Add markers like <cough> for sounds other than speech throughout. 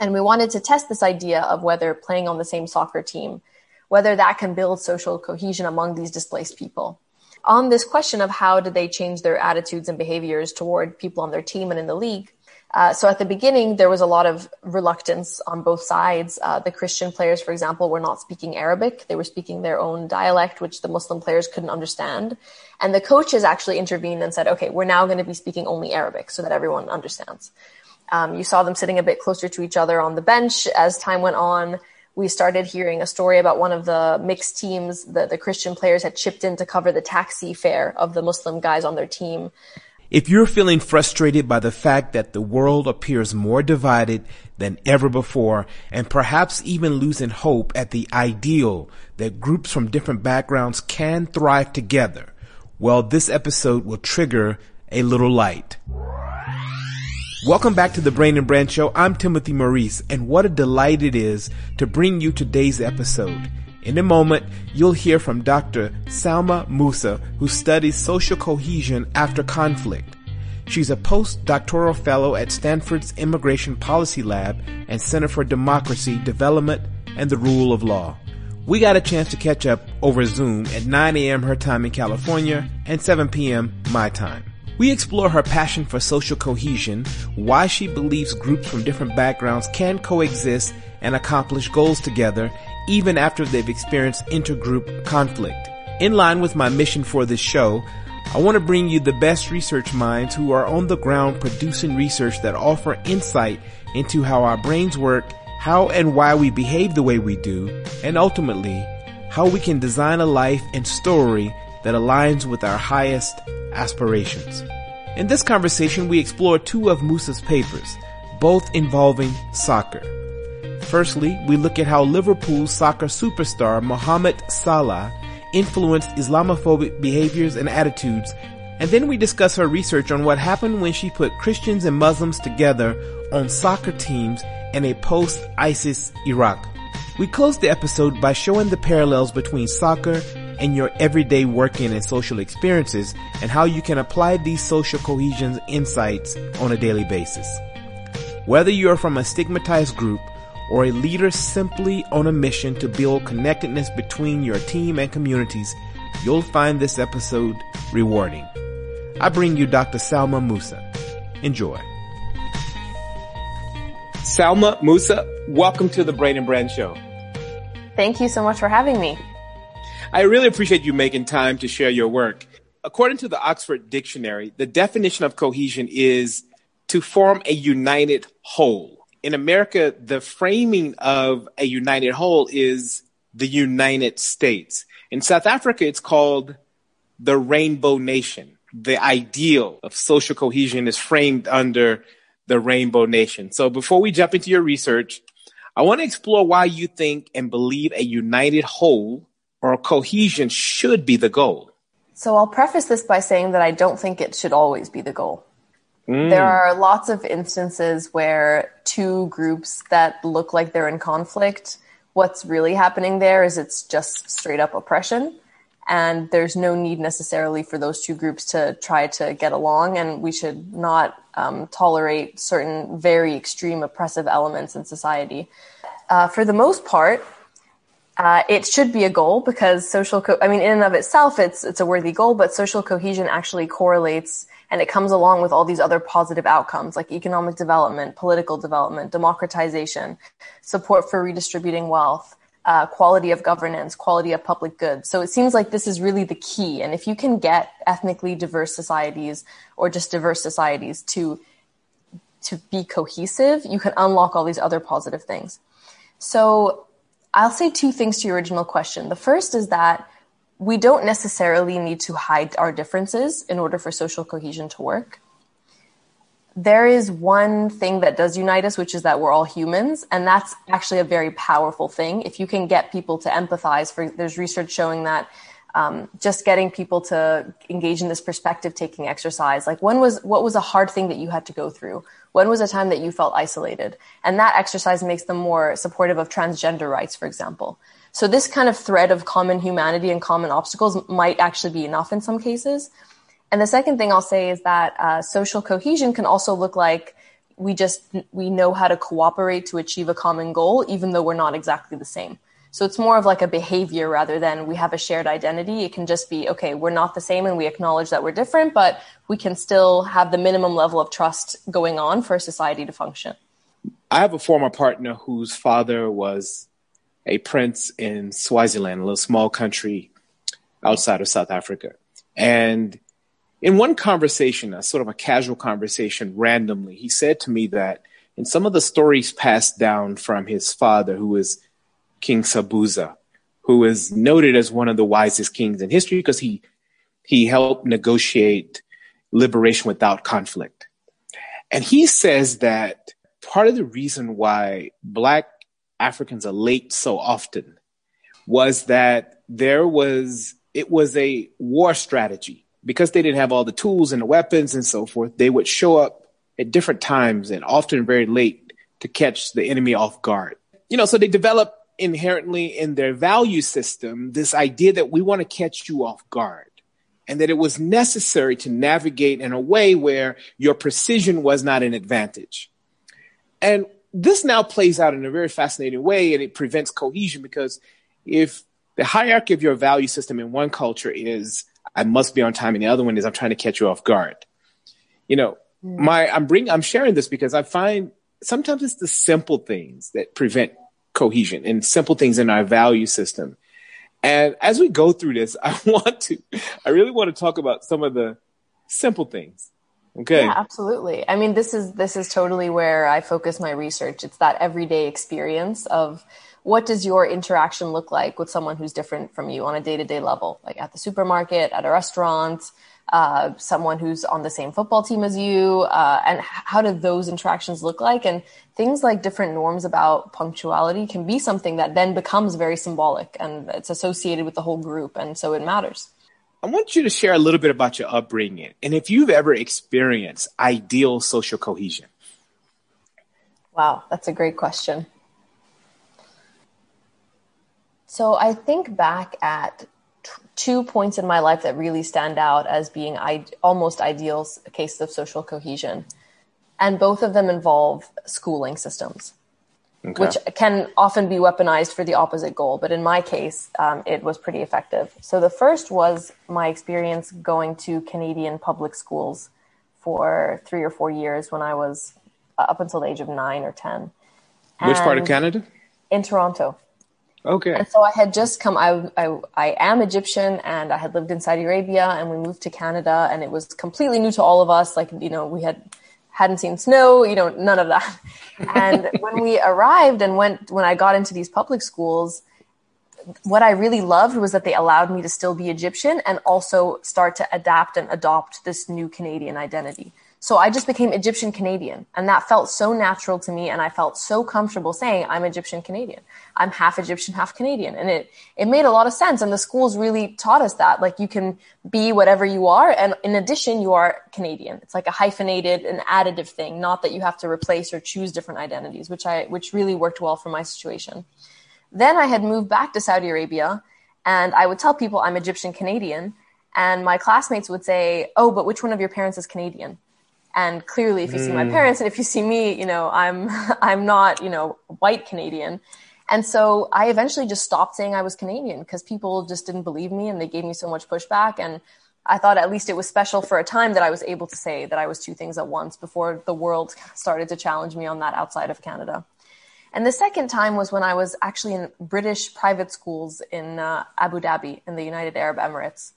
And we wanted to test this idea of whether playing on the same soccer team, whether that can build social cohesion among these displaced people. On this question of how did they change their attitudes and behaviors toward people on their team and in the league, uh, so at the beginning, there was a lot of reluctance on both sides. Uh, the Christian players, for example, were not speaking Arabic. They were speaking their own dialect, which the Muslim players couldn't understand. And the coaches actually intervened and said, okay, we're now going to be speaking only Arabic so that everyone understands. Um, you saw them sitting a bit closer to each other on the bench as time went on. We started hearing a story about one of the mixed teams. The, the Christian players had chipped in to cover the taxi fare of the Muslim guys on their team. If you're feeling frustrated by the fact that the world appears more divided than ever before, and perhaps even losing hope at the ideal that groups from different backgrounds can thrive together, well, this episode will trigger a little light. Welcome back to the Brain and Brand Show. I'm Timothy Maurice, and what a delight it is to bring you today's episode. In a moment, you'll hear from Dr. Salma Mousa, who studies social cohesion after conflict. She's a postdoctoral fellow at Stanford's Immigration Policy Lab and Center for Democracy, Development, and the Rule of Law. We got a chance to catch up over Zoom at 9 a.m. her time in California and 7 p.m. my time. We explore her passion for social cohesion, why she believes groups from different backgrounds can coexist and accomplish goals together, even after they've experienced intergroup conflict. In line with my mission for this show, I want to bring you the best research minds who are on the ground producing research that offer insight into how our brains work, how and why we behave the way we do, and ultimately, how we can design a life and story that aligns with our highest aspirations. In this conversation, we explore two of Mousa's papers, both involving soccer. Firstly, we look at how Liverpool soccer superstar Mohamed Salah influenced Islamophobic behaviors and attitudes, and then we discuss her research on what happened when she put Christians and Muslims together on soccer teams in a post-ISIS Iraq. We close the episode by showing the parallels between soccer and your everyday working and social experiences and how you can apply these social cohesion insights on a daily basis. Whether you're from a stigmatized group or a leader simply on a mission to build connectedness between your team and communities, you'll find this episode rewarding. I bring you Dr. Salma Mousa. Enjoy. Salma Mousa, welcome to the Brain and Brand Show. Thank you so much for having me. I really appreciate you making time to share your work. According to the Oxford Dictionary, the definition of cohesion is to form a united whole in America, the framing of a united whole is the United States. In South Africa, it's called the Rainbow Nation. The ideal of social cohesion is framed under the Rainbow Nation. So before we jump into your research, I want to explore why you think and believe a united whole or cohesion should be the goal. So I'll preface this by saying that I don't think it should always be the goal. Mm. There are lots of instances where two groups that look like they're in conflict, what's really happening there is it's just straight up oppression. And there's no need necessarily for those two groups to try to get along. And we should not um, tolerate certain very extreme oppressive elements in society. Uh, for the most part, uh, it should be a goal because social, co- I mean, in and of itself, it's, it's a worthy goal, but social cohesion actually correlates and it comes along with all these other positive outcomes like economic development, political development, democratization, support for redistributing wealth, uh, quality of governance, quality of public goods. So it seems like this is really the key. And if you can get ethnically diverse societies or just diverse societies to to be cohesive, you can unlock all these other positive things. So I'll say two things to your original question. The first is that we don't necessarily need to hide our differences in order for social cohesion to work. There is one thing that does unite us, which is that we're all humans. And that's actually a very powerful thing. If you can get people to empathize, for, there's research showing that um, just getting people to engage in this perspective taking exercise like when was what was a hard thing that you had to go through when was a time that you felt isolated and that exercise makes them more supportive of transgender rights for example so this kind of thread of common humanity and common obstacles might actually be enough in some cases. And the second thing I'll say is that uh, social cohesion can also look like we just we know how to cooperate to achieve a common goal, even though we're not exactly the same. So it's more of like a behavior rather than we have a shared identity. It can just be, okay, we're not the same and we acknowledge that we're different, but we can still have the minimum level of trust going on for a society to function. I have a former partner whose father was a prince in Swaziland, a little small country outside of South Africa. And in one conversation, a sort of a casual conversation randomly, he said to me that in some of the stories passed down from his father, who was King Sobhuza, who is noted as one of the wisest kings in history because he he helped negotiate liberation without conflict. And he says that part of the reason why black Africans are late so often was that there was it was a war strategy because they didn't have all the tools and the weapons and so forth. They would show up at different times and often very late to catch the enemy off guard. You know, so they developed inherently in their value system this idea that we want to catch you off guard and that it was necessary to navigate in a way where your precision was not an advantage. And this now plays out in a very fascinating way and it prevents cohesion because if the hierarchy of your value system in one culture is I must be on time and the other one is I'm trying to catch you off guard. You know, mm. my I'm bring I'm sharing this because I find sometimes it's the simple things that prevent cohesion and simple things in our value system. And as we go through this, <laughs> I want to, I really want to talk about some of the simple things. Okay. Yeah, absolutely. I mean, this is, this is totally where I focus my research. It's that everyday experience of what does your interaction look like with someone who's different from you on a day to day level, like at the supermarket, at a restaurant, uh, someone who's on the same football team as you, uh, and how do those interactions look like? And things like different norms about punctuality can be something that then becomes very symbolic and it's associated with the whole group, and so it matters. I want you to share a little bit about your upbringing and if you've ever experienced ideal social cohesion. Wow, that's a great question. So I think back at two points in my life that really stand out as being I- almost ideal cases of social cohesion. And both of them involve schooling systems, okay. which can often be weaponized for the opposite goal. But in my case, um, it was pretty effective. So the first was my experience going to Canadian public schools for three or four years when I was uh, up until the age of nine or 10. Which and part of Canada? In Toronto. Okay. And so I had just come. I, I I am Egyptian, and I had lived in Saudi Arabia, and we moved to Canada, and it was completely new to all of us. Like you know, we had hadn't seen snow, you know, none of that. <laughs> And when we arrived and went, when I got into these public schools, what I really loved was that they allowed me to still be Egyptian and also start to adapt and adopt this new Canadian identity. So I just became Egyptian Canadian. And that felt so natural to me. And I felt so comfortable saying, I'm Egyptian Canadian. I'm half Egyptian, half Canadian. And it, it made a lot of sense. And the schools really taught us that. Like you can be whatever you are. And in addition, you are Canadian. It's like a hyphenated, an additive thing, not that you have to replace or choose different identities, which I, which really worked well for my situation. Then I had moved back to Saudi Arabia and I would tell people I'm Egyptian Canadian. And my classmates would say, Oh, but which one of your parents is Canadian? And clearly, if you mm. see my hmm. parents and if you see me, you know, I'm, <laughs> I'm not, you know, white Canadian. And so I eventually just stopped saying I was Canadian because people just didn't believe me and they gave me so much pushback. And I thought at least it was special for a time that I was able to say that I was two things at once before the world started to challenge me on that outside of Canada. And the second time was when I was actually in British private schools in uh, Abu Dhabi in the United Arab Emirates.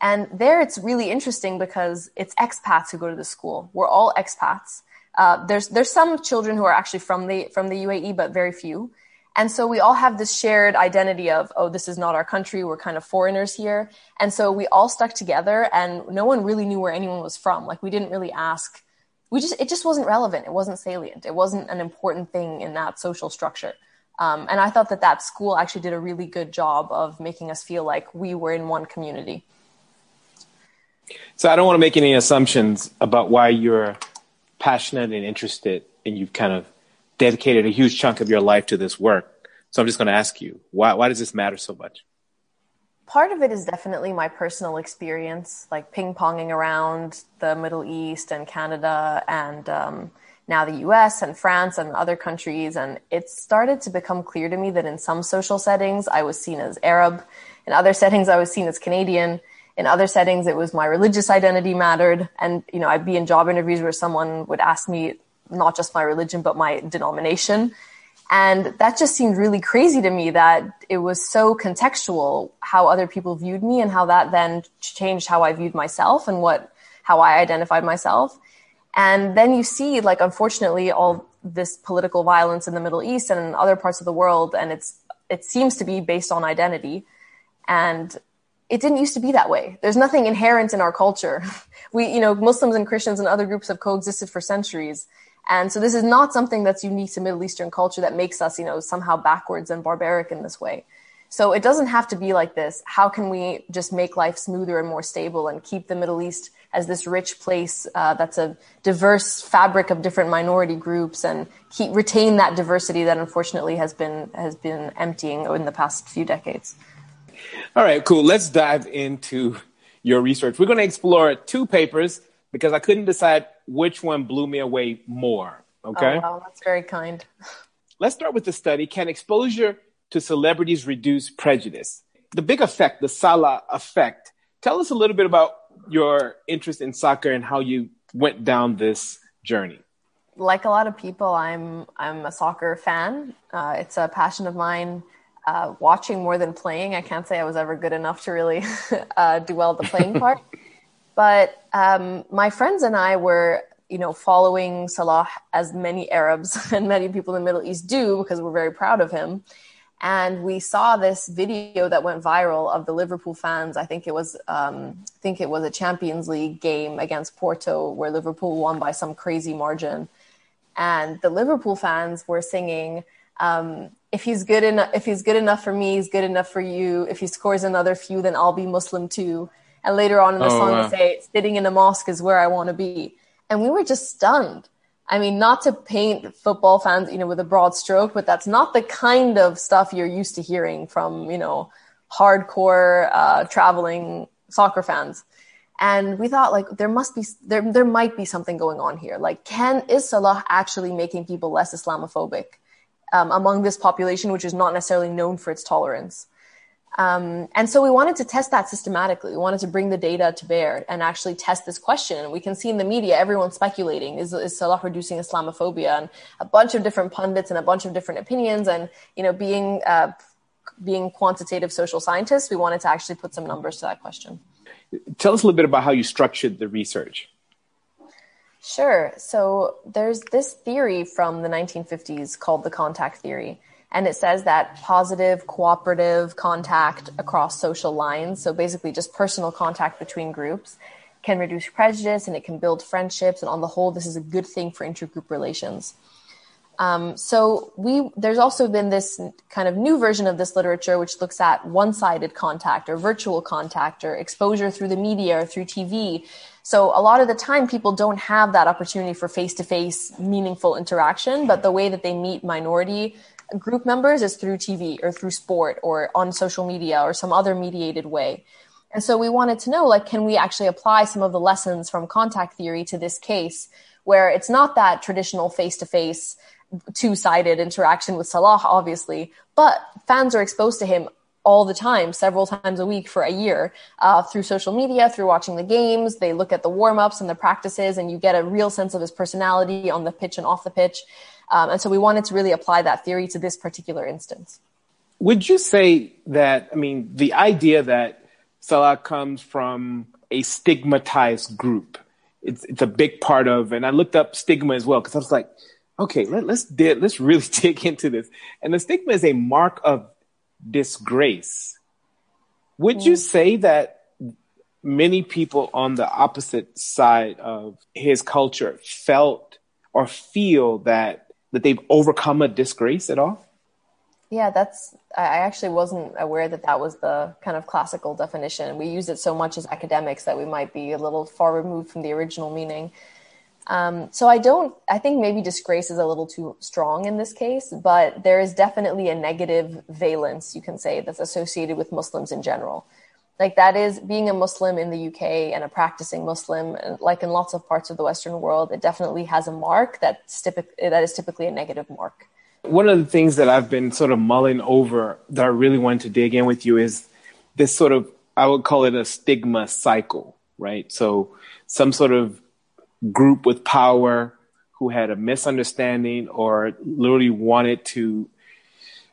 And there it's really interesting because it's expats who go to the school. We're all expats. Uh, there's there's some children who are actually from the from the UAE, but very few. And so we all have this shared identity of, oh, this is not our country. We're kind of foreigners here. And so we all stuck together and no one really knew where anyone was from. Like we didn't really ask. We just, it just wasn't relevant. It wasn't salient. It wasn't an important thing in that social structure. Um, and I thought that that school actually did a really good job of making us feel like we were in one community. So I don't want to make any assumptions about why you're passionate and interested, and you've kind of dedicated a huge chunk of your life to this work. So I'm just going to ask you, why why does this matter so much? Part of it is definitely my personal experience, like ping ponging around the Middle East and Canada, and um, now the US and France and other countries. And it started to become clear to me that in some social settings, I was seen as Arab. In other settings, I was seen as Canadian. In other settings, it was my religious identity mattered. And, you know, I'd be in job interviews where someone would ask me not just my religion, but my denomination. And that just seemed really crazy to me that it was so contextual how other people viewed me and how that then changed how I viewed myself and what, how I identified myself. And then you see, like, unfortunately, all this political violence in the Middle East and in other parts of the world, and it's, it seems to be based on identity. And it didn't used to be that way. There's nothing inherent in our culture. <laughs> We, you know, Muslims and Christians and other groups have coexisted for centuries. And so this is not something that's unique to Middle Eastern culture that makes us, you know, somehow backwards and barbaric in this way. So it doesn't have to be like this. How can we just make life smoother and more stable and keep the Middle East as this rich place uh, that's a diverse fabric of different minority groups and keep retain that diversity that unfortunately has been has been emptying in the past few decades. All right, cool. Let's dive into your research. We're going to explore two papers because I couldn't decide which one blew me away more. Okay. Oh, wow, that's very kind. Let's start with the study. Can exposure to celebrities reduce prejudice? The big effect, the Salah effect. Tell us a little bit about your interest in soccer and how you went down this journey. Like a lot of people, I'm I'm a soccer fan. Uh, it's a passion of mine uh, watching more than playing. I can't say I was ever good enough to really <laughs> uh, do well the playing part. But um, my friends and I were, you know, following Salah as many Arabs <laughs> and many people in the Middle East do because we're very proud of him. And we saw this video that went viral of the Liverpool fans. I think it was, um, I think it was a Champions League game against Porto where Liverpool won by some crazy margin. And the Liverpool fans were singing, um, if he's good enough, if he's good enough for me, he's good enough for you. If he scores another few, then I'll be Muslim too. And later on in the oh, song, wow. they say, sitting in the mosque is where I want to be. And we were just stunned. I mean, not to paint football fans, you know, with a broad stroke, but that's not the kind of stuff you're used to hearing from, you know, hardcore uh, traveling soccer fans. And we thought like there must be there there might be something going on here. Like, can is Salah actually making people less Islamophobic? um, among this population, which is not necessarily known for its tolerance. Um, and so we wanted to test that systematically. We wanted to bring the data to bear and actually test this question. And we can see in the media, everyone speculating, is, is Salah reducing Islamophobia? And a bunch of different pundits and a bunch of different opinions. And, you know, being, uh, being quantitative social scientists, we wanted to actually put some numbers to that question. Tell us a little bit about how you structured the research. Sure. So there's this theory from the 1950s called the contact theory. And it says that positive cooperative contact across social lines, so basically just personal contact between groups, can reduce prejudice and it can build friendships. And on the whole, this is a good thing for intergroup relations. Um, so we there's also been this kind of new version of this literature which looks at one-sided contact or virtual contact or exposure through the media or through TV. So a lot of the time people don't have that opportunity for face-to-face meaningful interaction, but the way that they meet minority group members is through TV or through sport or on social media or some other mediated way. And so we wanted to know like can we actually apply some of the lessons from contact theory to this case where it's not that traditional face-to-face two-sided interaction with Salah, obviously, but fans are exposed to him all the time, several times a week for a year, uh, through social media, through watching the games. They look at the warm-ups and the practices, and you get a real sense of his personality on the pitch and off the pitch. Um, and so we wanted to really apply that theory to this particular instance. Would you say that, I mean, the idea that Salah comes from a stigmatized group, it's, it's a big part of, and I looked up stigma as well, because I was like, okay, let, us let's really <laughs> dig into this. And the stigma is a mark of disgrace. Would mm. you say that many people on the opposite side of his culture felt or feel that that they've overcome a disgrace at all? Yeah, that's. I actually wasn't aware that that was the kind of classical definition. We use it so much as academics that we might be a little far removed from the original meaning. Um, so I don't, I think maybe disgrace is a little too strong in this case, but there is definitely a negative valence, you can say, that's associated with Muslims in general. Like that is being a Muslim in the UK and a practicing Muslim, like in lots of parts of the Western world, it definitely has a mark that's typic- that is typically a negative mark. One of the things that I've been sort of mulling over that I really wanted to dig in with you is this sort of, I would call it a stigma cycle, right? So some sort of group with power who had a misunderstanding or literally wanted to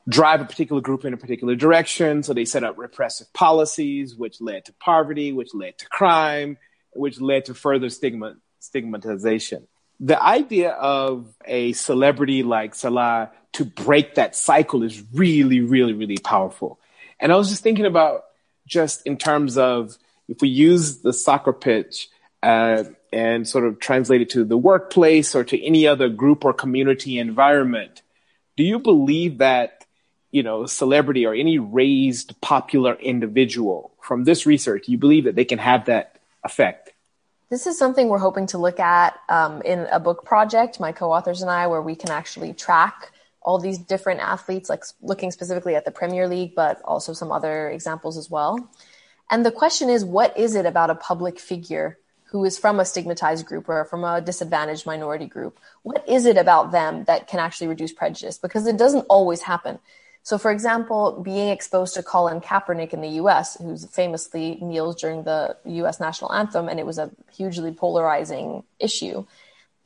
drive a particular group in a particular direction. So they set up repressive policies, which led to poverty, which led to crime, which led to further stigma, stigmatization. The idea of a celebrity like Salah to break that cycle is really, really, really powerful. And I was just thinking about just in terms of if we use the soccer pitch uh, and sort of translate it to the workplace or to any other group or community environment, do you believe that you know, celebrity or any raised popular individual from this research, you believe that they can have that effect? This is something we're hoping to look at um, in a book project, my co-authors and I, where we can actually track all these different athletes, like looking specifically at the Premier League, but also some other examples as well. And the question is, what is it about a public figure who is from a stigmatized group or from a disadvantaged minority group? What is it about them that can actually reduce prejudice? Because it doesn't always happen. So, for example, being exposed to Colin Kaepernick in the US, who's famously kneels during the US national anthem, and it was a hugely polarizing issue.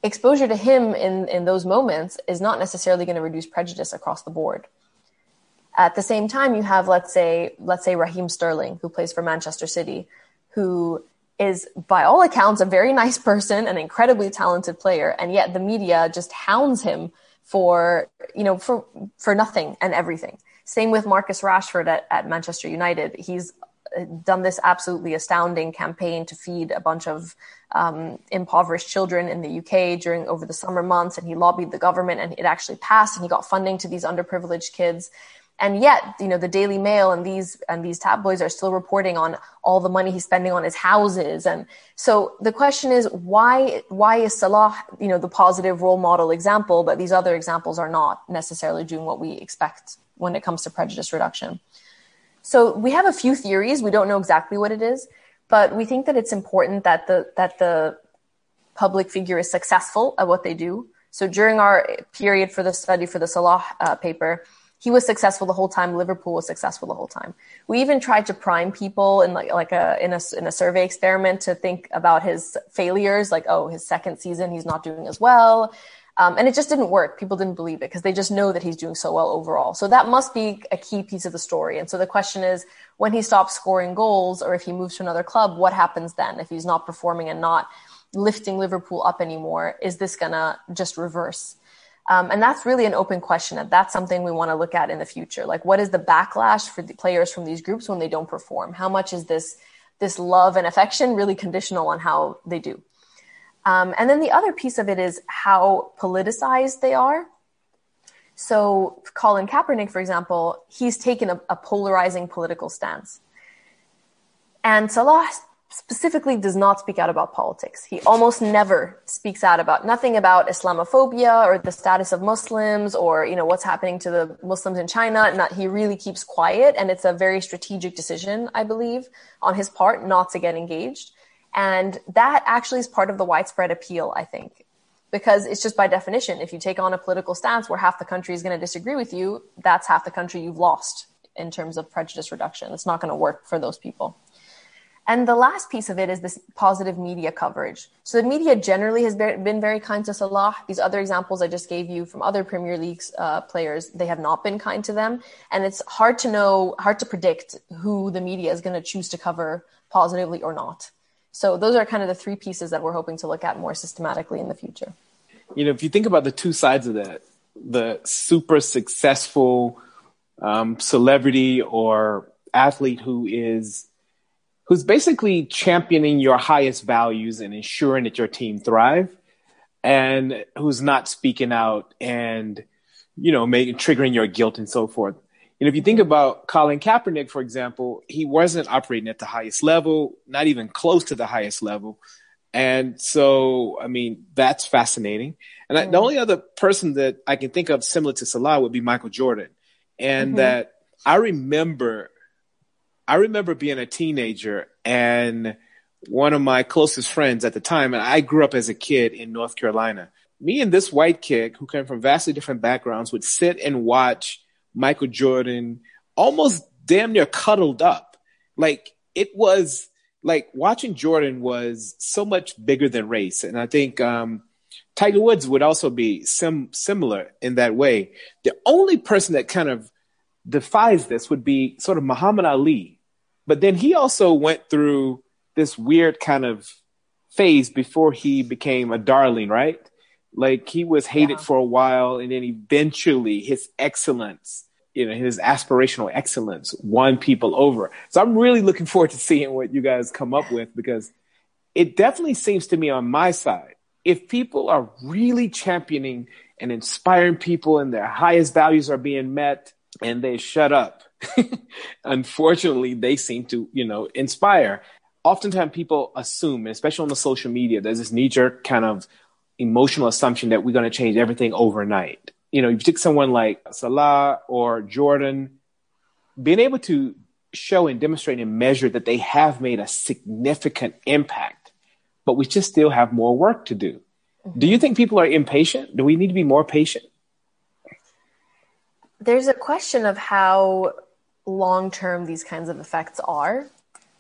Exposure to him in, in those moments is not necessarily going to reduce prejudice across the board. At the same time, you have, let's say, let's say Raheem Sterling, who plays for Manchester City, who is by all accounts a very nice person, an incredibly talented player, and yet the media just hounds him for you know for for nothing and everything. Same with Marcus Rashford at, at Manchester United. He's uh, done this absolutely astounding campaign to feed a bunch of um, impoverished children in the UK during over the summer months, and he lobbied the government, and it actually passed, and he got funding to these underprivileged kids and yet you know the daily mail and these and these tabloids are still reporting on all the money he's spending on his houses. And so the question is why why is salah you know the positive role model example but these other examples are not necessarily doing what we expect when it comes to prejudice reduction? So we have a few theories. We don't know exactly what it is but we think that it's important that the that the public figure is successful at what they do. So during our period for the study for the salah uh, paper he was successful the whole time. Liverpool was successful the whole time. We even tried to prime people in like like a in a in a survey experiment to think about his failures, like oh, his second season he's not doing as well. Um, and it just didn't work. People didn't believe it because they just know that he's doing so well overall. So that must be a key piece of the story. And so the question is, when he stops scoring goals or if he moves to another club, what happens then? If he's not performing and not lifting Liverpool up anymore, is this gonna just reverse? Um, and that's really an open question. And that's something we want to look at in the future. Like, what is the backlash for the players from these groups when they don't perform? How much is this, this love and affection really conditional on how they do? Um, and then the other piece of it is how politicized they are. So Colin Kaepernick, for example, he's taken a, a polarizing political stance. And Salah specifically does not speak out about politics. He almost never speaks out about nothing about Islamophobia or the status of Muslims or you know what's happening to the Muslims in China. Not he really keeps quiet, and it's a very strategic decision, I believe, on his part not to get engaged. And that actually is part of the widespread appeal, I think, because it's just by definition, if you take on a political stance where half the country is going to disagree with you, that's half the country you've lost in terms of prejudice reduction. It's not going to work for those people. And the last piece of it is this positive media coverage. So the media generally has been very kind to Salah. These other examples I just gave you from other Premier League uh, players, they have not been kind to them. And it's hard to know, hard to predict who the media is going to choose to cover positively or not. So those are kind of the three pieces that we're hoping to look at more systematically in the future. You know, if you think about the two sides of that, the super successful um, celebrity or athlete who is who's basically championing your highest values and ensuring that your team thrive and who's not speaking out and you know making triggering your guilt and so forth and if you think about Colin Kaepernick, for example, he wasn't operating at the highest level, not even close to the highest level. And so, I mean, that's fascinating. And I, the only other person that I can think of similar to Salah would be Michael Jordan. And mm-hmm. that I remember I remember being a teenager and one of my closest friends at the time, and I grew up as a kid in North Carolina. Me and this white kid who came from vastly different backgrounds would sit and watch Michael Jordan almost damn near cuddled up. Like it was like watching Jordan was so much bigger than race. And I think um, Tiger Woods would also be sim- similar in that way. The only person that kind of defies this would be sort of Muhammad Ali. But then he also went through this weird kind of phase before he became a darling, right? Like he was hated yeah. for a while and then eventually his excellence, you know, his aspirational excellence won people over. So I'm really looking forward to seeing what you guys come up with because it definitely seems to me on my side, if people are really championing and inspiring people and their highest values are being met and they shut up, <laughs> unfortunately, they seem to, you know, inspire oftentimes people assume, especially on the social media, there's this knee jerk kind of emotional assumption that we're going to change everything overnight. You know, you take someone like Salah or Jordan, being able to show and demonstrate and measure that they have made a significant impact, but we just still have more work to do. Mm-hmm. Do you think people are impatient? Do we need to be more patient? There's a question of how long term these kinds of effects are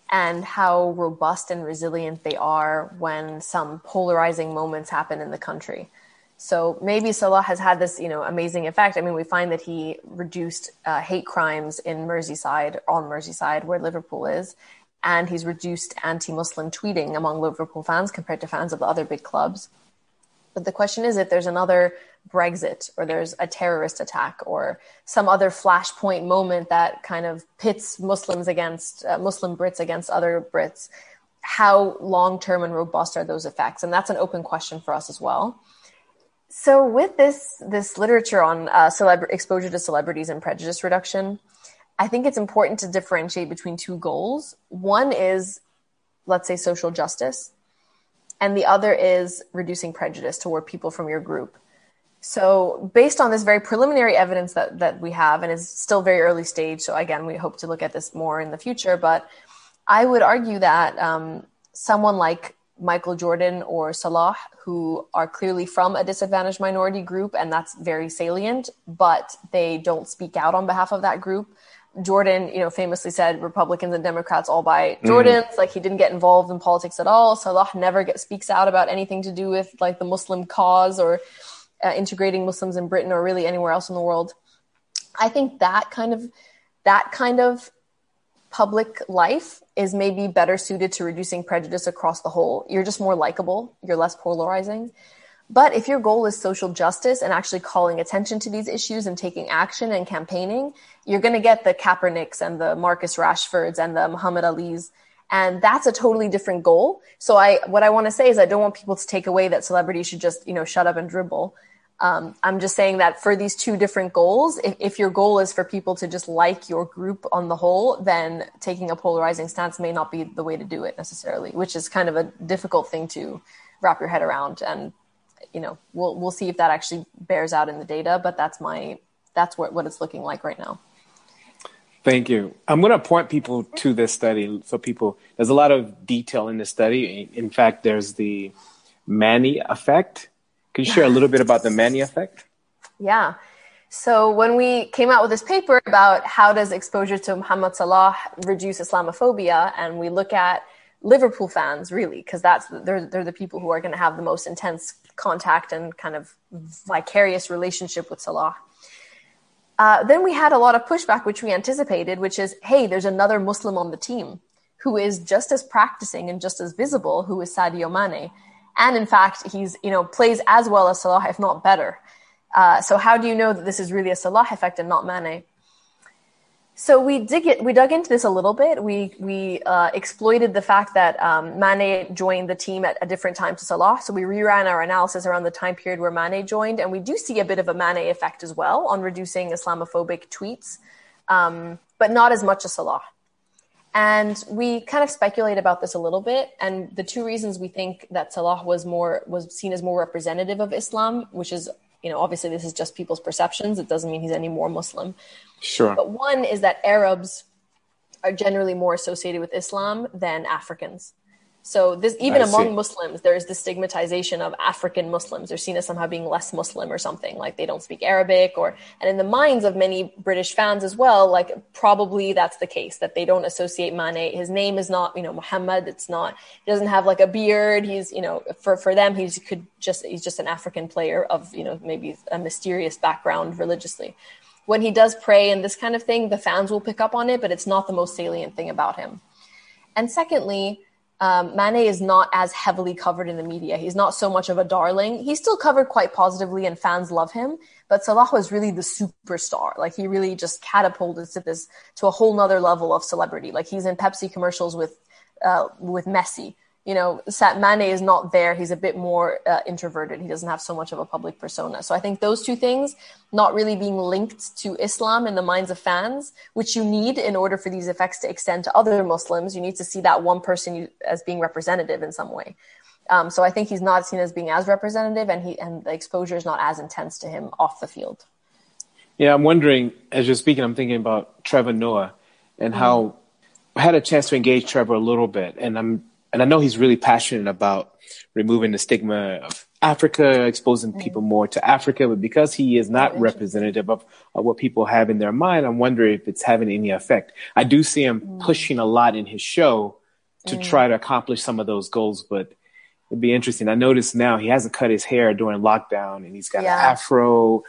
and how robust and resilient they are when some polarizing moments happen in the country. So maybe Salah has had this, you know, amazing effect. I mean, we find that he reduced uh, hate crimes in Merseyside, on Merseyside, where Liverpool is, and he's reduced anti-Muslim tweeting among Liverpool fans compared to fans of the other big clubs. But the question is if there's another Brexit or there's a terrorist attack or some other flashpoint moment that kind of pits Muslims against uh, Muslim Brits against other Brits, how long term and robust are those effects? And that's an open question for us as well. So with this this literature on uh, exposure to celebrities and prejudice reduction, I think it's important to differentiate between two goals. One is, let's say, social justice, and the other is reducing prejudice toward people from your group. So, based on this very preliminary evidence that, that we have, and is still very early stage, so again, we hope to look at this more in the future, but I would argue that um, someone like Michael Jordan or Salah, who are clearly from a disadvantaged minority group, and that's very salient, but they don't speak out on behalf of that group. Jordan, you know, famously said Republicans and Democrats all buy mm-hmm. Jordans. Mm. Like he didn't get involved in politics at all. Salah never get, speaks out about anything to do with like the Muslim cause or uh, integrating Muslims in Britain or really anywhere else in the world. I think that kind of that kind of public life is maybe better suited to reducing prejudice across the whole. You're just more likable, you're less polarizing. But if your goal is social justice and actually calling attention to these issues and taking action and campaigning, you're going to get the Kaepernicks and the Marcus Rashfords and the Muhammad Ali's. And that's a totally different goal. So I, what I want to say is I don't want people to take away that celebrities should just, you know, shut up and dribble. Um, I'm just saying that for these two different goals, if, if, your goal is for people to just like your group on the whole, then taking a polarizing stance may not be the way to do it necessarily, which is kind of a difficult thing to wrap your head around. And you know, we'll we'll see if that actually bears out in the data. But that's my that's what what it's looking like right now. Thank you. I'm going to point people to this study. So people, there's a lot of detail in this study. In fact, there's the Manny effect can you share a little bit about the Manny effect? Yeah. So when we came out with this paper about how does exposure to Muhammad Salah reduce Islamophobia, and we look at Liverpool fans really, because that's they're they're the people who are going to have the most intense contact and kind of vicarious relationship with Salah. Uh, then we had a lot of pushback, which we anticipated, which is, hey, there's another Muslim on the team who is just as practicing and just as visible, who is Sadio Mane. And in fact, he's, you know, plays as well as Salah, if not better. Uh, so how do you know that this is really a Salah effect and not Mane? So we dig it, we dug into this a little bit. We we uh, exploited the fact that um, Mane joined the team at a different time to Salah. So we reran our analysis around the time period where Mane joined, and we do see a bit of a Mane effect as well on reducing Islamophobic tweets, um, but not as much as Salah. And we kind of speculate about this a little bit. And the two reasons we think that Salah was more was seen as more representative of Islam, which is, you know, obviously this is just people's perceptions. It doesn't mean he's any more Muslim. Sure. But one is that Arabs are generally more associated with Islam than Africans. So this even I among see. Muslims, there's the stigmatization of African Muslims. They're seen as somehow being less Muslim or something, like they don't speak Arabic or and in the minds of many British fans as well, like probably that's the case, that they don't associate Mane. His name is not, you know, Muhammad. It's not he doesn't have like a beard. He's, you know, for, for them he's could just he's just an African player of, you know, maybe a mysterious background religiously. When he does pray and this kind of thing, the fans will pick up on it, but it's not the most salient thing about him. And secondly, um, Mane is not as heavily covered in the media. He's not so much of a darling. He's still covered quite positively, and fans love him. But Salah was really the superstar. Like he really just catapulted to this to a whole nother level of celebrity. Like he's in Pepsi commercials with uh, with Messi you know, Sat Mane is not there. He's a bit more uh, introverted. He doesn't have so much of a public persona. So I think those two things, not really being linked to Islam in the minds of fans, which you need in order for these effects to extend to other Muslims, you need to see that one person as being representative in some way. Um, so I think he's not seen as being as representative, and he and the exposure is not as intense to him off the field. Yeah, I'm wondering as you're speaking, I'm thinking about Trevor Noah and mm-hmm. how I had a chance to engage Trevor a little bit, and I'm and I know he's really passionate about removing the stigma of Africa, exposing mm-hmm. people more to Africa, but because he is not representative of, of, what people have in their mind, I'm wondering if it's having any effect. I do see him mm. pushing a lot in his show to mm. try to accomplish some of those goals, but it'd be interesting. I notice now he hasn't cut his hair during lockdown and he's got yeah. an afro,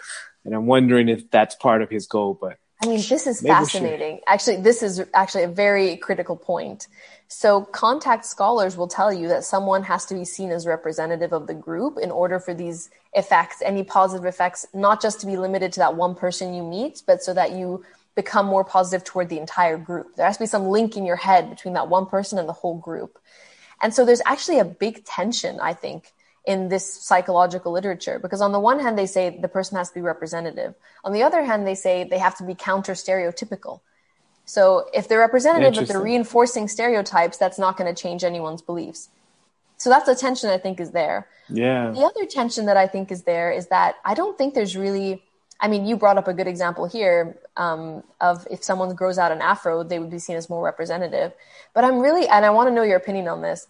and I'm wondering if that's part of his goal, but I mean, this is fascinating. Actually, this is actually a very critical point so, contact scholars will tell you that someone has to be seen as representative of the group in order for these effects, any positive effects, not just to be limited to that one person you meet, but so that you become more positive toward the entire group. There has to be some link in your head between that one person and the whole group. And so, there's actually a big tension, I think, in this psychological literature because on the one hand they say the person has to be representative on the other hand they say they have to be counter stereotypical so if they're representative, but they're reinforcing stereotypes, that's not going to change anyone's beliefs. So that's the tension I think is there. Yeah. The other tension that I think is there is that I don't think there's really. I mean, you brought up a good example here um, of if someone grows out an afro, they would be seen as more representative. But I'm really, and I want to know your opinion on this.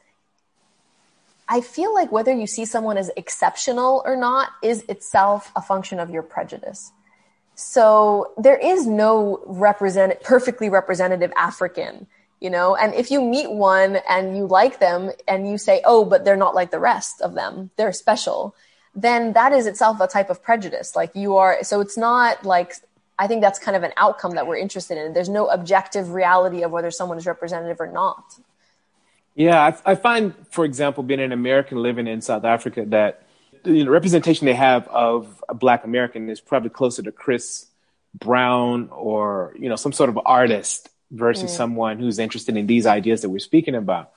I feel like whether you see someone as exceptional or not is itself a function of your prejudice. So there is no represent perfectly representative African, you know, and if you meet one and you like them and you say, oh, but they're not like the rest of them, they're special, then that is itself a type of prejudice. Like you are, so it's not like, I think that's kind of an outcome that we're interested in. There's no objective reality of whether someone is representative or not. Yeah, I, I find, for example, being an American living in South Africa, that the representation they have of a black American is probably closer to Chris Brown or, you know, some sort of artist versus mm. someone who's interested in these ideas that we're speaking about.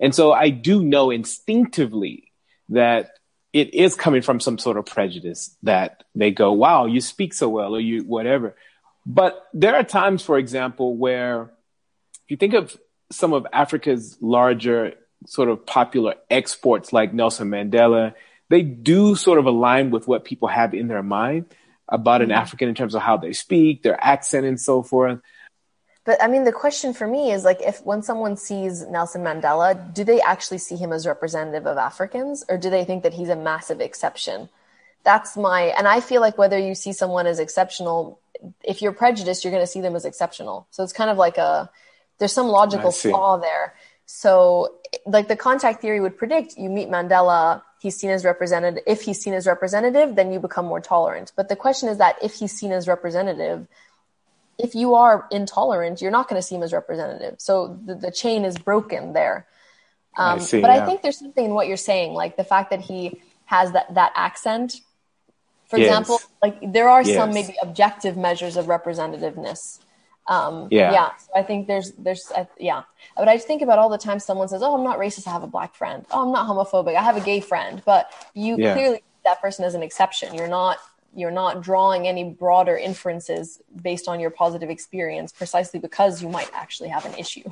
And so I do know instinctively that it is coming from some sort of prejudice that they go, wow, you speak so well or you whatever. But there are times, for example, where if you think of some of Africa's larger sort of popular exports like Nelson Mandela, they do sort of align with what people have in their mind about an mm-hmm. African in terms of how they speak, their accent, and so forth. But I mean, the question for me is like, if when someone sees Nelson Mandela, do they actually see him as representative of Africans, or do they think that he's a massive exception? That's my, and I feel like whether you see someone as exceptional, if you're prejudiced, you're going to see them as exceptional. So it's kind of like a, there's some logical flaw there. So, like the contact theory would predict, you meet Mandela, he's seen as representative. If he's seen as representative, then you become more tolerant. But the question is that if he's seen as representative, if you are intolerant, you're not going to see him as representative. So the, the chain is broken there. Um, I see, but yeah. I think there's something in what you're saying, like the fact that he has that, that accent. For yes. example, like there are yes. some maybe objective measures of representativeness um, yeah. yeah. So I think there's, there's, uh, yeah. But I just think about all the time someone says, Oh, I'm not racist. I have a black friend. Oh, I'm not homophobic. I have a gay friend. But you yeah. clearly that person is an exception. You're not, you're not drawing any broader inferences based on your positive experience precisely because you might actually have an issue.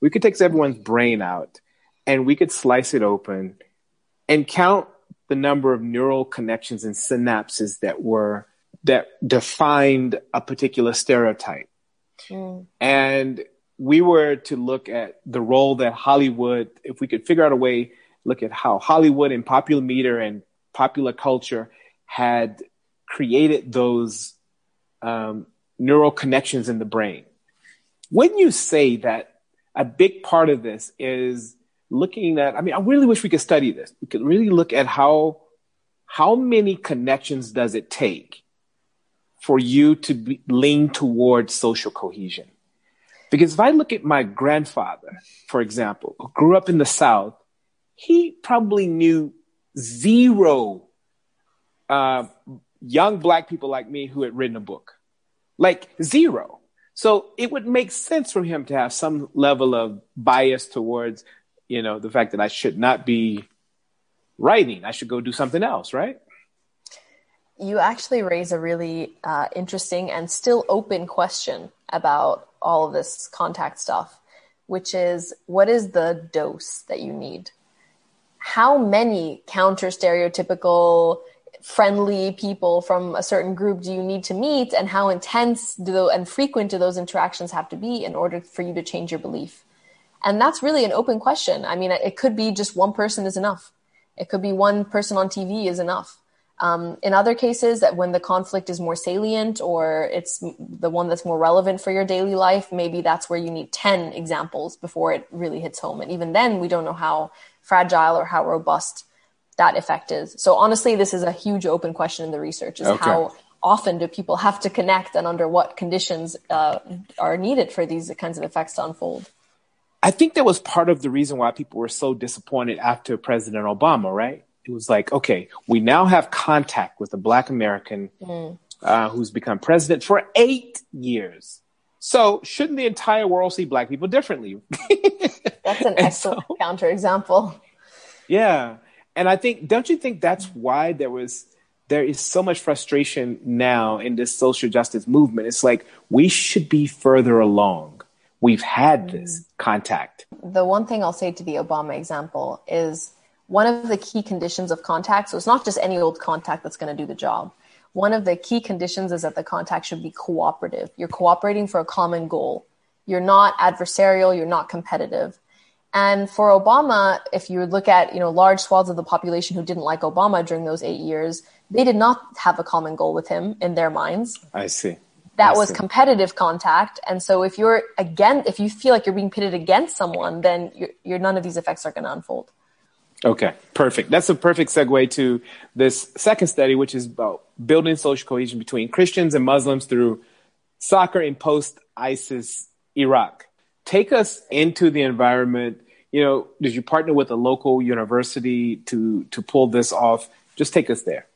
We could take everyone's brain out and we could slice it open and count the number of neural connections and synapses that were that defined a particular stereotype Mm. And we were to look at the role that Hollywood, if we could figure out a way, look at how Hollywood and popular media and popular culture had created those um, neural connections in the brain. Wouldn't you say that a big part of this is looking at? I mean, I really wish we could study this. We could really look at how how many connections does it take for you to be, lean towards social cohesion? Because if I look at my grandfather, for example, who grew up in the South, he probably knew zero uh, young black people like me who had written a book. Like zero. So it would make sense for him to have some level of bias towards, you know, the fact that I should not be writing. I should go do something else, right? You actually raise a really uh, interesting and still open question about all of this contact stuff, which is what is the dose that you need? How many counter stereotypical friendly people from a certain group do you need to meet and how intense do and frequent do those interactions have to be in order for you to change your belief? And that's really an open question. I mean it could be just one person is enough. It could be one person on tv is enough um, in other cases that when the conflict is more salient or it's the one that's more relevant for your daily life maybe that's where you need 10 examples before it really hits home and even then we don't know how fragile or how robust that effect is. So honestly, this is a huge open question in the research: is okay. how often do people have to connect, and under what conditions uh, are needed for these kinds of effects to unfold? I think that was part of the reason why people were so disappointed after President Obama, right? It was like, okay, we now have contact with a Black American mm. uh, who's become president for eight years. So shouldn't the entire world see Black people differently? <laughs> That's an excellent so, counterexample. Yeah and I think, don't you think that's why there was there is so much frustration now in this social justice movement? It's like we should be further along. We've had this mm. contact. The one thing I'll say to the Obama example is one of the key conditions of contact. So it's not just any old contact that's going to do the job. One of the key conditions is that the contact should be cooperative. You're cooperating for a common goal. You're not adversarial. You're not competitive. And for Obama, if you look at you know large swaths of the population who didn't like Obama during those eight years, they did not have a common goal with him in their minds. I see. That I was see. competitive contact, and so if you're again, if you feel like you're being pitted against someone, then you're, you're none of these effects are going to unfold. Okay, perfect. That's a perfect segue to this second study, which is about building social cohesion between Christians and Muslims through soccer in post ISIS Iraq. Take us into the environment you know, did you partner with a local university to to pull this off? Just take us there.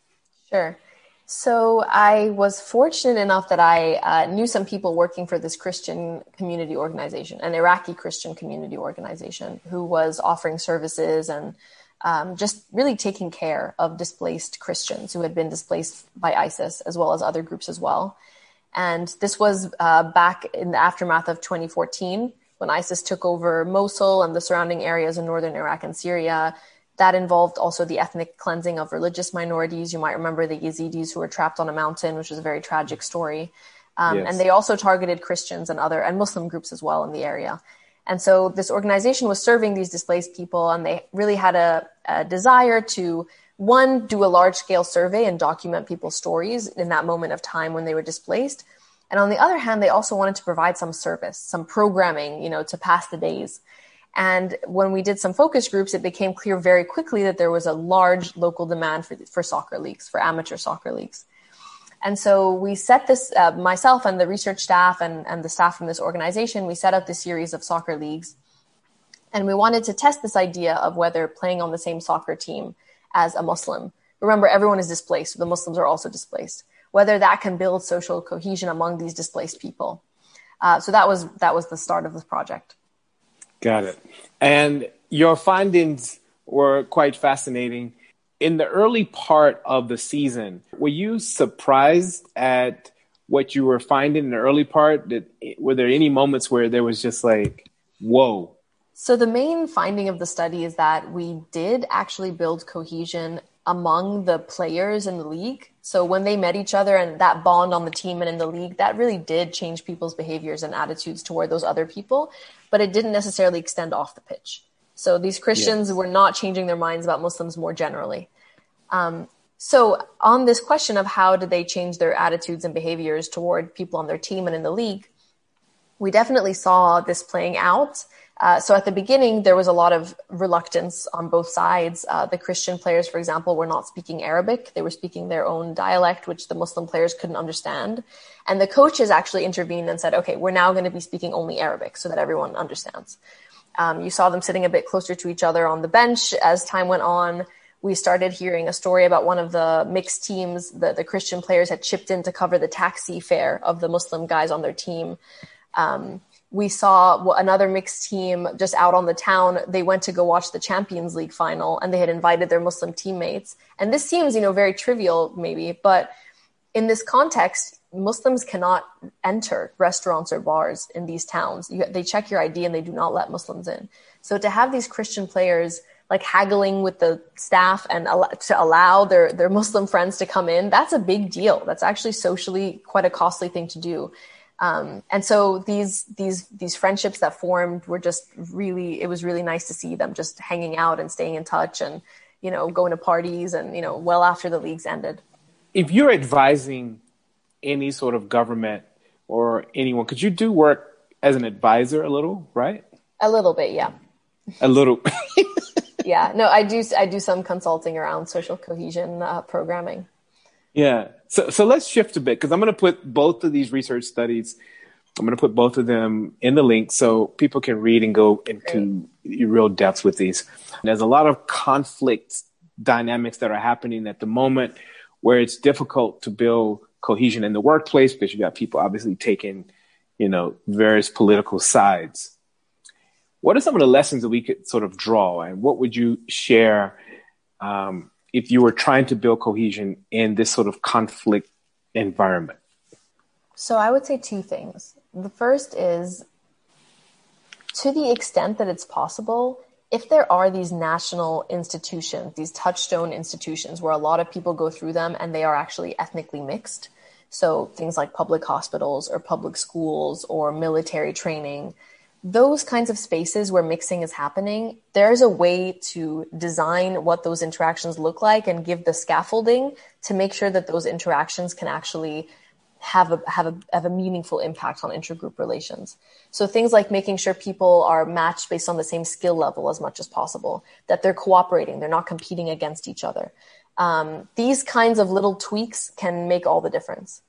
Sure. So I was fortunate enough that I uh, knew some people working for this Christian community organization, an Iraqi Christian community organization, who was offering services and um, just really taking care of displaced Christians who had been displaced by ISIS, as well as other groups as well. And this was uh, back in the aftermath of 2014 when ISIS took over Mosul and the surrounding areas in northern Iraq and Syria. That involved also the ethnic cleansing of religious minorities. You might remember the Yazidis who were trapped on a mountain, which was a very tragic story. Um, yes. And they also targeted Christians and other and Muslim groups as well in the area. And so this organization was serving these displaced people, and they really had a, a desire to one do a large scale survey and document people's stories in that moment of time when they were displaced and on the other hand, they also wanted to provide some service, some programming, you know, to pass the days. And when we did some focus groups, it became clear very quickly that there was a large local demand for, for soccer leagues, for amateur soccer leagues. And so we set this, uh, myself and the research staff and, and the staff from this organization, we set up this series of soccer leagues. And we wanted to test this idea of whether playing on the same soccer team as a Muslim. Remember, everyone is displaced. The Muslims are also displaced whether that can build social cohesion among these displaced people. Uh, so that was that was the start of this project. Got it. And your findings were quite fascinating. In the early part of the season, were you surprised at what you were finding in the early part? Did, were there any moments where there was just like, whoa? So the main finding of the study is that we did actually build cohesion among the players in the league So when they met each other and that bond on the team and in the league, that really did change people's behaviors and attitudes toward those other people, but it didn't necessarily extend off the pitch. So these Christians were not changing their minds about Muslims more generally. Um, so on this question of how did they change their attitudes and behaviors toward people on their team and in the league, we definitely saw this playing out. Uh, so at the beginning, there was a lot of reluctance on both sides. Uh, the Christian players, for example, were not speaking Arabic. They were speaking their own dialect, which the Muslim players couldn't understand. And the coaches actually intervened and said, okay, we're now going to be speaking only Arabic so that everyone understands. Um, you saw them sitting a bit closer to each other on the bench as time went on. We started hearing a story about one of the mixed teams that the Christian players had chipped in to cover the taxi fare of the Muslim guys on their team. Um, we saw another mixed team just out on the town. They went to go watch the Champions League final and they had invited their Muslim teammates. And this seems, you know, very trivial maybe, but in this context, Muslims cannot enter restaurants or bars in these towns. You, they check your ID and they do not let Muslims in. So to have these Christian players like haggling with the staff and al- to allow their, their Muslim friends to come in, that's a big deal. That's actually socially quite a costly thing to do. Um, and so these these these friendships that formed were just really it was really nice to see them just hanging out and staying in touch and you know going to parties and you know well after the leagues ended. If you're advising any sort of government or anyone. Could you do work as an advisor a little, right? A little bit, yeah. A little. <laughs> <laughs> yeah, no, I do. I do some consulting around social cohesion uh, programming. Yeah. So, so let's shift a bit because I'm going to put both of these research studies. I'm going to put both of them in the link so people can read and go into Great. real depths with these. There's a lot of conflict dynamics that are happening at the moment where it's difficult to build cohesion in the workplace because you've got people obviously taking, you know, various political sides. What are some of the lessons that we could sort of draw, and what would you share um, if you were trying to build cohesion in this sort of conflict environment? So I would say two things. The first is to the extent that it's possible, if there are these national institutions, these touchstone institutions where a lot of people go through them and they are actually ethnically mixed, so things like public hospitals or public schools or military training, those kinds of spaces where mixing is happening, there's a way to design what those interactions look like and give the scaffolding to make sure that those interactions can actually have a have a have a meaningful impact on intergroup relations. So things like making sure people are matched based on the same skill level as much as possible, that they're cooperating, they're not competing against each other. Um, these kinds of little tweaks can make all the difference.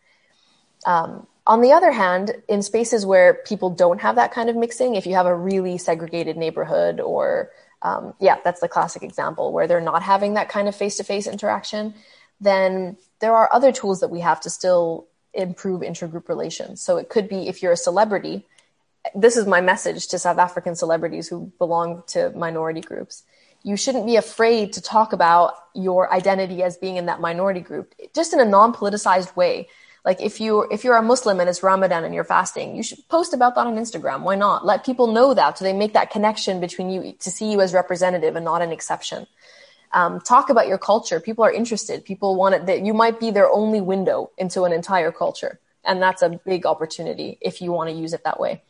Um, on the other hand, in spaces where people don't have that kind of mixing, if you have a really segregated neighborhood or um, yeah, that's the classic example where they're not having that kind of face-to-face interaction, then there are other tools that we have to still improve intergroup relations. So it could be if you're a celebrity, this is my message to South African celebrities who belong to minority groups. You shouldn't be afraid to talk about your identity as being in that minority group, just in a non-politicized way. Like if you if you're a Muslim and it's Ramadan and you're fasting, you should post about that on Instagram. Why not? Let people know that so they make that connection between you to see you as representative and not an exception. Um, talk about your culture. People are interested. People want it that you might be their only window into an entire culture. And that's a big opportunity if you want to use it that way.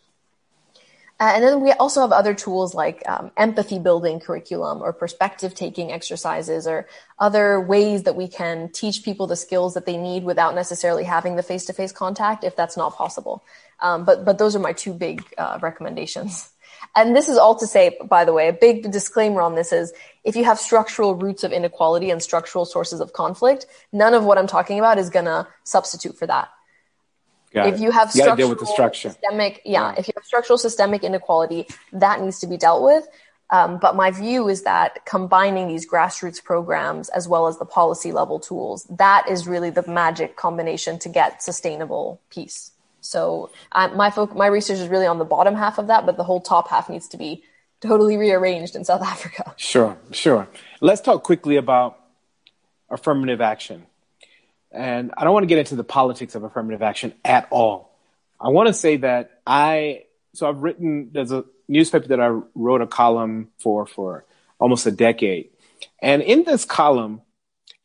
Uh, and then we also have other tools like um, empathy building curriculum or perspective taking exercises or other ways that we can teach people the skills that they need without necessarily having the face to face contact if that's not possible. Um, but, but those are my two big uh, recommendations. And this is all to say, by the way, a big disclaimer on this is if you have structural roots of inequality and structural sources of conflict, none of what I'm talking about is going to substitute for that. Got if you have structural with the structure. systemic, yeah, yeah, if you have structural systemic inequality, that needs to be dealt with. Um, but my view is that combining these grassroots programs as well as the policy level tools, that is really the magic combination to get sustainable peace. So uh, my folk, my research is really on the bottom half of that, but the whole top half needs to be totally rearranged in South <laughs> Africa. Sure, sure. Let's talk quickly about affirmative action. And I don't want to get into the politics of affirmative action at all. I want to say that I, so I've written, there's a newspaper that I wrote a column for for almost a decade. And in this column,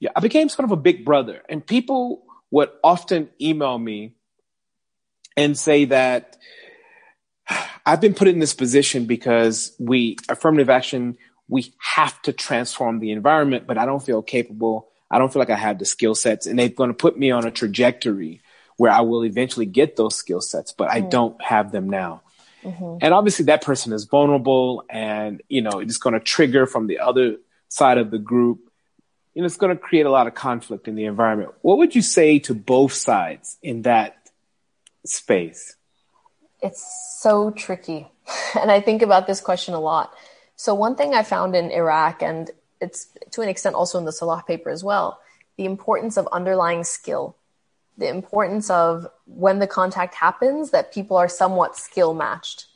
yeah, I became sort of a big brother, and people would often email me and say that I've been put in this position because we affirmative action we have to transform the environment, but I don't feel capable. I don't feel like I have the skill sets, and they're going to put me on a trajectory where I will eventually get those skill sets, but I mm. don't have them now. Mm-hmm. And obviously, that person is vulnerable, and you know it's going to trigger from the other side of the group. You know, it's going to create a lot of conflict in the environment. What would you say to both sides in that space? It's so tricky, <laughs> and I think about this question a lot so one thing I found in Iraq, and it's to an extent also in the Salah paper as well, the importance of underlying skill, the importance of when the contact happens that people are somewhat skill matched.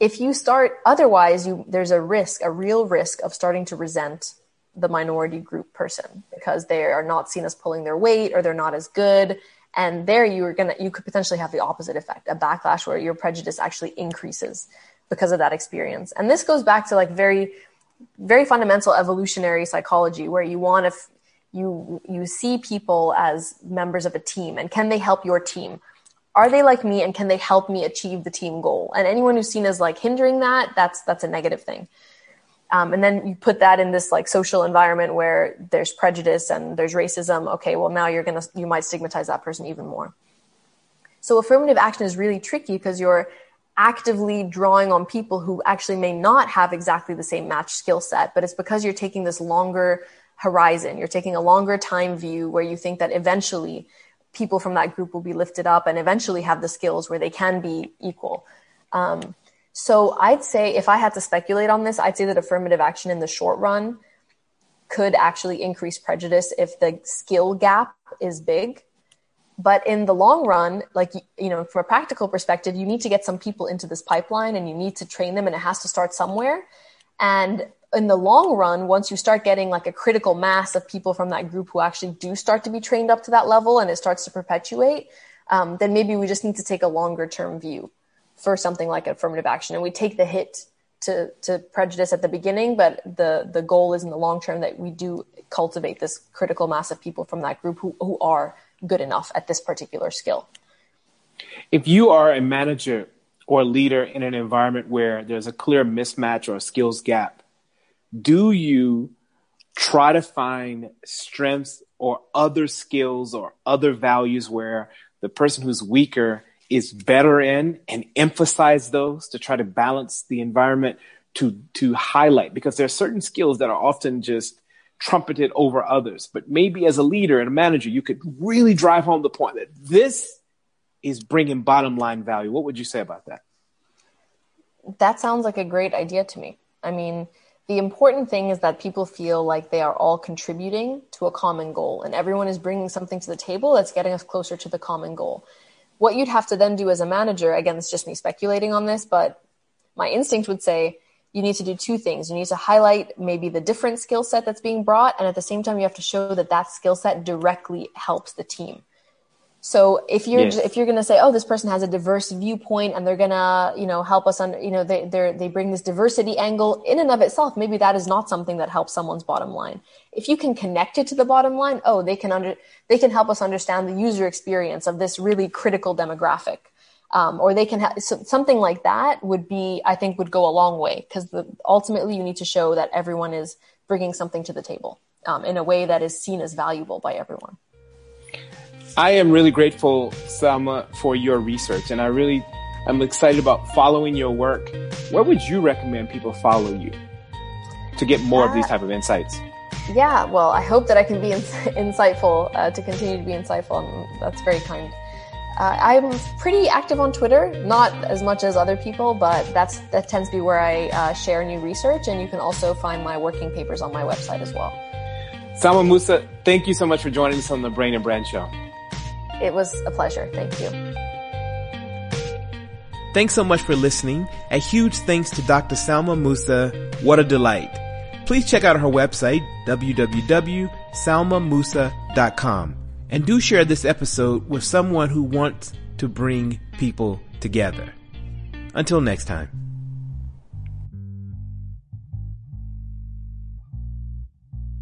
If you start otherwise, you there's a risk, a real risk of starting to resent the minority group person because they are not seen as pulling their weight or they're not as good. And there you are gonna you could potentially have the opposite effect, a backlash where your prejudice actually increases because of that experience. And this goes back to like very, very fundamental evolutionary psychology where you want to, f- you, you see people as members of a team and can they help your team? Are they like me and can they help me achieve the team goal? And anyone who's seen as like hindering that, that's, that's a negative thing. Um, and then you put that in this like social environment where there's prejudice and there's racism. Okay, well now you're gonna you might stigmatize that person even more. So affirmative action is really tricky because you're actively drawing on people who actually may not have exactly the same match skill set, but it's because you're taking this longer horizon. You're taking a longer time view where you think that eventually people from that group will be lifted up and eventually have the skills where they can be equal. Um, so I'd say if I had to speculate on this, I'd say that affirmative action in the short run could actually increase prejudice if the skill gap is big but in the long run like you know from a practical perspective you need to get some people into this pipeline and you need to train them and it has to start somewhere. And in the long run once you start getting like a critical mass of people from that group who actually do start to be trained up to that level and it starts to perpetuate um, then maybe we just need to take a longer term view for something like affirmative action. And we take the hit to, to prejudice at the beginning but the the goal is in the long term that we do cultivate this critical mass of people from that group who, who are good enough at this particular skill. If you are a manager or a leader in an environment where there's a clear mismatch or a skills gap, do you try to find strengths or other skills or other values where the person who's weaker is better in and emphasize those to try to balance the environment to to highlight because there are certain skills that are often just trumpeted over others. But maybe as a leader and a manager, you could really drive home the point that this is bringing bottom line value. What would you say about that? That sounds like a great idea to me. I mean, the important thing is that people feel like they are all contributing to a common goal and everyone is bringing something to the table that's getting us closer to the common goal. What you'd have to then do as a manager, again, it's just me speculating on this, but my instinct would say you need to do two things. You need to highlight maybe the different skill set that's being brought, and at the same time, you have to show that that skill set directly helps the team. So if you're yes. if you're going to say, oh, this person has a diverse viewpoint, and they're going to you know help us on you know they they they bring this diversity angle in and of itself, maybe that is not something that helps someone's bottom line. If you can connect it to the bottom line, oh, they can under they can help us understand the user experience of this really critical demographic um, or they can have so something like that would be i think would go a long way because ultimately you need to show that everyone is bringing something to the table um, in a way that is seen as valuable by everyone. I am really grateful salma for your research and i really am excited about following your work. Where would you recommend people follow you to get more uh, of these uh, type of insights? yeah well i hope that i can be in- <laughs> insightful uh, to continue to be insightful and that's very kind uh, I'm pretty active on Twitter, not as much as other people, but that's that tends to be where I uh, share new research, and you can also find my working papers on my website as well. Salma Mousa, thank you so much for joining us on the Brain and Brand Show. It was a pleasure. Thank you. Thanks so much for listening. A huge thanks to Dr. Salma Mousa. What a delight. Please check out her website, www.salmamousa.com and do share this episode with someone who wants to bring people together. Until next time.